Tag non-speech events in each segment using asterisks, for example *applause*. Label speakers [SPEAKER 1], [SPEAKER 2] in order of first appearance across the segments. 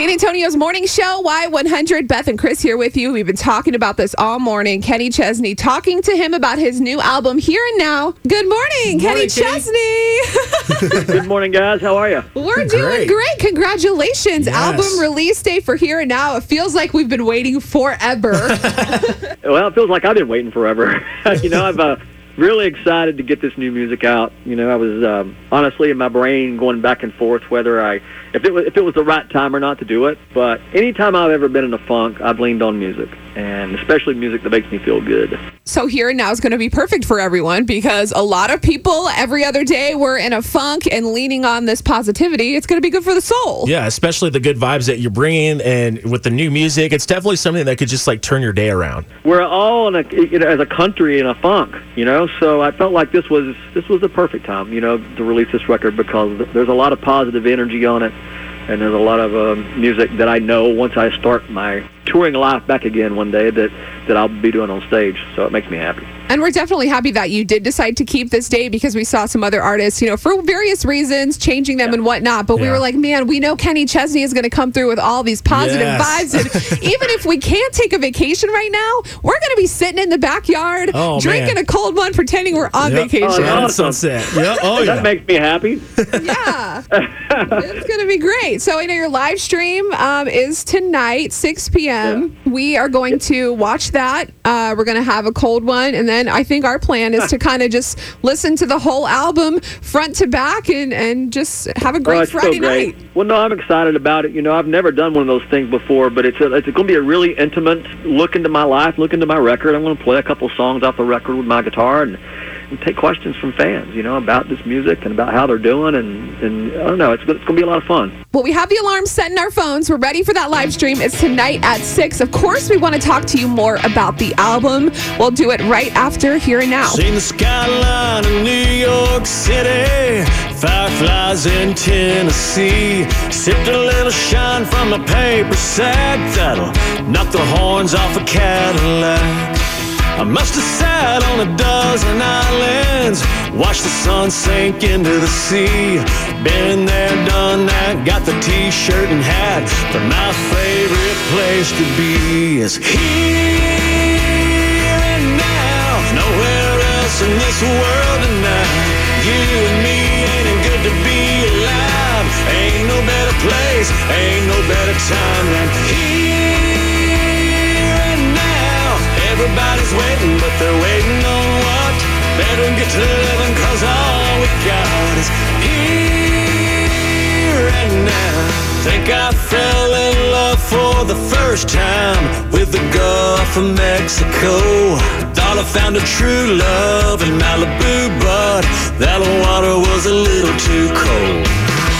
[SPEAKER 1] San Antonio's morning show, Y100. Beth and Chris here with you. We've been talking about this all morning. Kenny Chesney talking to him about his new album, Here and Now. Good morning, Kenny
[SPEAKER 2] morning, Kenny.
[SPEAKER 1] Chesney. *laughs*
[SPEAKER 3] Good morning, guys. How are you?
[SPEAKER 1] We're doing
[SPEAKER 2] Great.
[SPEAKER 1] great. Congratulations.
[SPEAKER 2] Yes.
[SPEAKER 1] Album release day for Here and Now. It feels like we've been waiting forever. *laughs*
[SPEAKER 3] Well, it feels like I've been waiting forever. *laughs* you know, I've uh, really excited to get this new music out. You know, I was um, honestly in my brain going back and forth whether I, if it was, if it was the right time or not to do it. But anytime I've ever been in a funk, I've leaned on music, and especially music that makes me feel good.
[SPEAKER 1] so Here and Now is going to be perfect for everyone because a lot of people every other day were in a funk and leaning on this positivity. It's going to be good for the soul.
[SPEAKER 2] Yeah, especially the good vibes that you're bringing, and with the new music, it's definitely something that could just like turn your day around.
[SPEAKER 3] We're all in a, you know, as a country in a funk, you know. So I felt like this was this was the perfect time, you know, to release this record because there's a lot of positive energy on it, and there's a lot of um, music that I know once I start my touring life back again one day that that I'll be doing on stage. So it makes me happy.
[SPEAKER 1] And we're definitely happy that you did decide to keep this date because we saw some other artists, you know, for various reasons, changing them and whatnot. But we were like, man, we know Kenny Chesney is going to come through with all these positive
[SPEAKER 2] Yes.
[SPEAKER 1] vibes. And *laughs* even if we can't take a vacation right now, we're going to be sitting in the backyard,
[SPEAKER 2] Oh,
[SPEAKER 1] drinking
[SPEAKER 2] man.
[SPEAKER 1] a cold one, pretending we're on
[SPEAKER 2] Yep.
[SPEAKER 1] vacation.
[SPEAKER 3] Oh,
[SPEAKER 2] Yeah,
[SPEAKER 3] no.
[SPEAKER 2] sunset. Yeah. Oh
[SPEAKER 3] That
[SPEAKER 2] yeah.
[SPEAKER 3] makes me happy. *laughs*
[SPEAKER 1] yeah. it's going to be great. So, I know your live stream um, is tonight, 6 p.m. We are going to watch that. Uh, we're going to have a cold one. And then I think our plan is to *laughs* kind of just listen to the whole album front to back and, and just have a great
[SPEAKER 3] Oh,
[SPEAKER 1] Friday
[SPEAKER 3] great.
[SPEAKER 1] night.
[SPEAKER 3] Well, no, I'm excited about it. You know, I've never done one of those things before, but it's a, it's going to be a really intimate look into my life, look into my record. I'm going to play a couple songs off the record with my guitar and, and take questions from fans, you know, about this music and about how they're doing. And, and I don't know, it's, it's going to be a lot of fun.
[SPEAKER 1] Well, we have the alarm set in our phones. We're ready for that live stream. It's tonight at 6. Of course, we want to talk to you more about the album. We'll do it right after Here and Now.
[SPEAKER 4] Seen the skyline of New York City, fireflies in Tennessee. Sipped a little shine from a paper sack that'll knock the horns off a Cadillac. I must have sat on a dozen islands, watched the sun sink into the sea. Been there, done that, got the t-shirt and hat, but my favorite place to be is here and now. Nowhere else in this world tonight. You and me ain't it good to be alive. Ain't no better place, ain't no better time than here Everybody's waiting, but they're waiting on what? Better get to living, cause all we got is here and now. Think I fell in love for the first time with the Gulf of Mexico. Thought I found a true love in Malibu, but that water was a little too cold.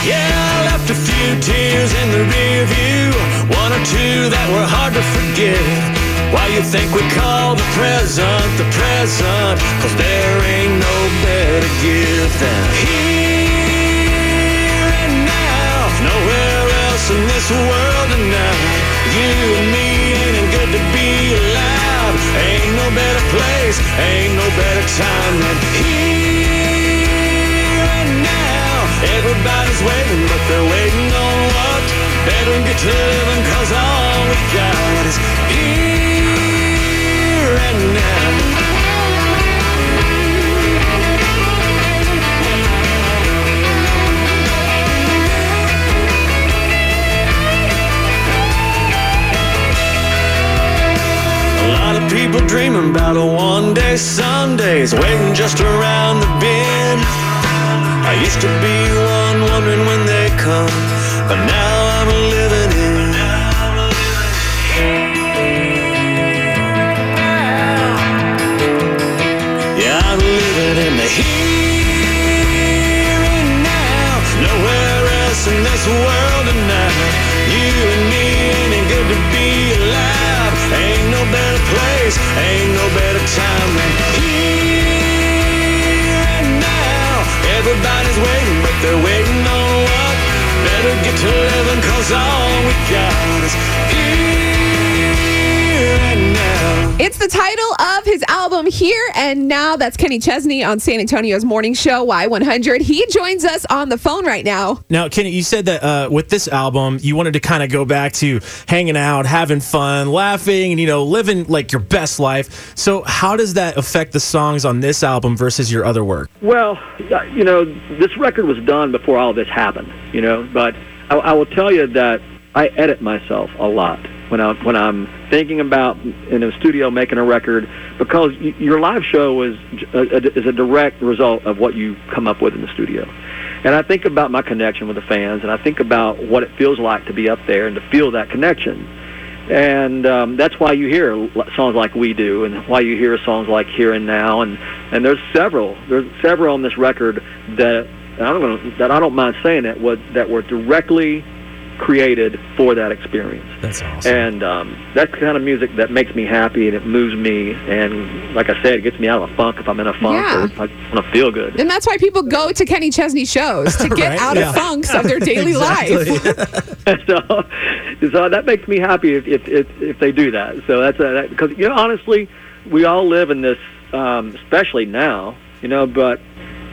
[SPEAKER 4] Yeah, I left a few tears in the rear view, one or two that were hard to forget. Why you think we call the present the present? Cause there ain't no better gift than here and now. Nowhere else in this world tonight. You and me ain't it good to be alive. Ain't no better place, ain't no better time than here people dreaming about a one day Sundays, waiting just around the bend. I used to be one wondering when they come, but now I'm living in. Yeah, I'm living in the here and now. Nowhere else in this world tonight. You place, ain't no better time than here and now. Everybody's waiting, but they're waiting on what? Better get to living, cause all we got is here.
[SPEAKER 1] It's the title of his album Here and Now. That's Kenny Chesney on San Antonio's morning show, Y100. He joins us on the phone right now.
[SPEAKER 2] Now, Kenny, you said that uh, with this album, you wanted to kind of go back to hanging out, having fun, laughing, and, you know, living like your best life. So, how does that affect the songs on this album versus your other work?
[SPEAKER 3] Well, uh, you know, this record was done before all this happened, you know, but I, I will tell you that I edit myself a lot when I when I'm thinking about in a studio making a record because your live show is a, is a direct result of what you come up with in the studio. And I think about my connection with the fans, and I think about what it feels like to be up there and to feel that connection. And um, that's why you hear songs like we do, and why you hear songs like Here and Now, and and there's several there's several on this record that and I don't that I don't mind saying that was that were directly created for that experience.
[SPEAKER 2] That's awesome.
[SPEAKER 3] And um, that's the kind of music that makes me happy and it moves me. And like I said, it gets me out of a funk if I'm in a funk
[SPEAKER 1] Yeah.
[SPEAKER 3] or if I want to feel good.
[SPEAKER 1] And that's why people go to Kenny Chesney shows to *laughs* get
[SPEAKER 2] Right?
[SPEAKER 1] out
[SPEAKER 2] Yeah.
[SPEAKER 1] of funks of their daily life. *laughs* *laughs*
[SPEAKER 3] so, so that makes me happy if if, if, if they do that. So that's a, that, because you know honestly, we all live in this, um, especially now, you know. But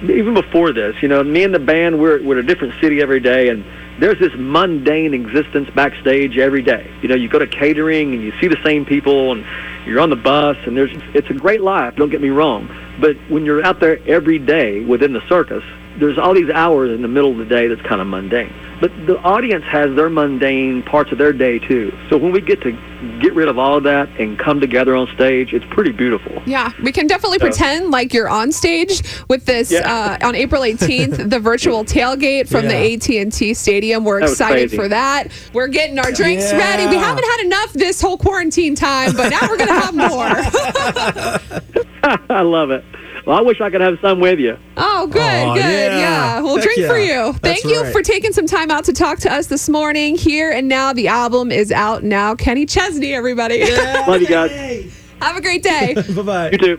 [SPEAKER 3] even before this, you know, me and the band we're we're in a different city every day, and there's this mundane existence backstage every day. You know, you go to catering and you see the same people, and you're on the bus, and there's it's a great life. Don't get me wrong, but when you're out there every day within the circus, there's all these hours in the middle of the day that's kind of mundane. But the audience has their mundane parts of their day too. So when we get to get rid of all of that and come together on stage, it's pretty beautiful.
[SPEAKER 1] Yeah, we can definitely
[SPEAKER 3] So-
[SPEAKER 1] pretend like you're on stage with this
[SPEAKER 3] Yeah.
[SPEAKER 1] uh, on April 18th, *laughs* the virtual tailgate from
[SPEAKER 2] Yeah.
[SPEAKER 1] the AT&T Stadium. We're excited
[SPEAKER 3] crazy.
[SPEAKER 1] for that. We're getting our drinks
[SPEAKER 2] Yeah.
[SPEAKER 1] ready. We haven't had enough this whole quarantine time, but now we're going to have more. *laughs*
[SPEAKER 3] I love it. Well, I wish I could have some with you.
[SPEAKER 1] Oh, good,
[SPEAKER 2] Aw,
[SPEAKER 1] good.
[SPEAKER 2] yeah.
[SPEAKER 1] Yeah. We'll
[SPEAKER 2] Heck
[SPEAKER 1] drink for you.
[SPEAKER 2] That's
[SPEAKER 1] Thank you
[SPEAKER 2] right.
[SPEAKER 1] for taking some time out to talk to us this morning. Here and now, the album is out now. Kenny Chesney, everybody.
[SPEAKER 3] Love you guys. *laughs*
[SPEAKER 1] have a great day. *laughs*
[SPEAKER 2] Bye bye.
[SPEAKER 3] You too.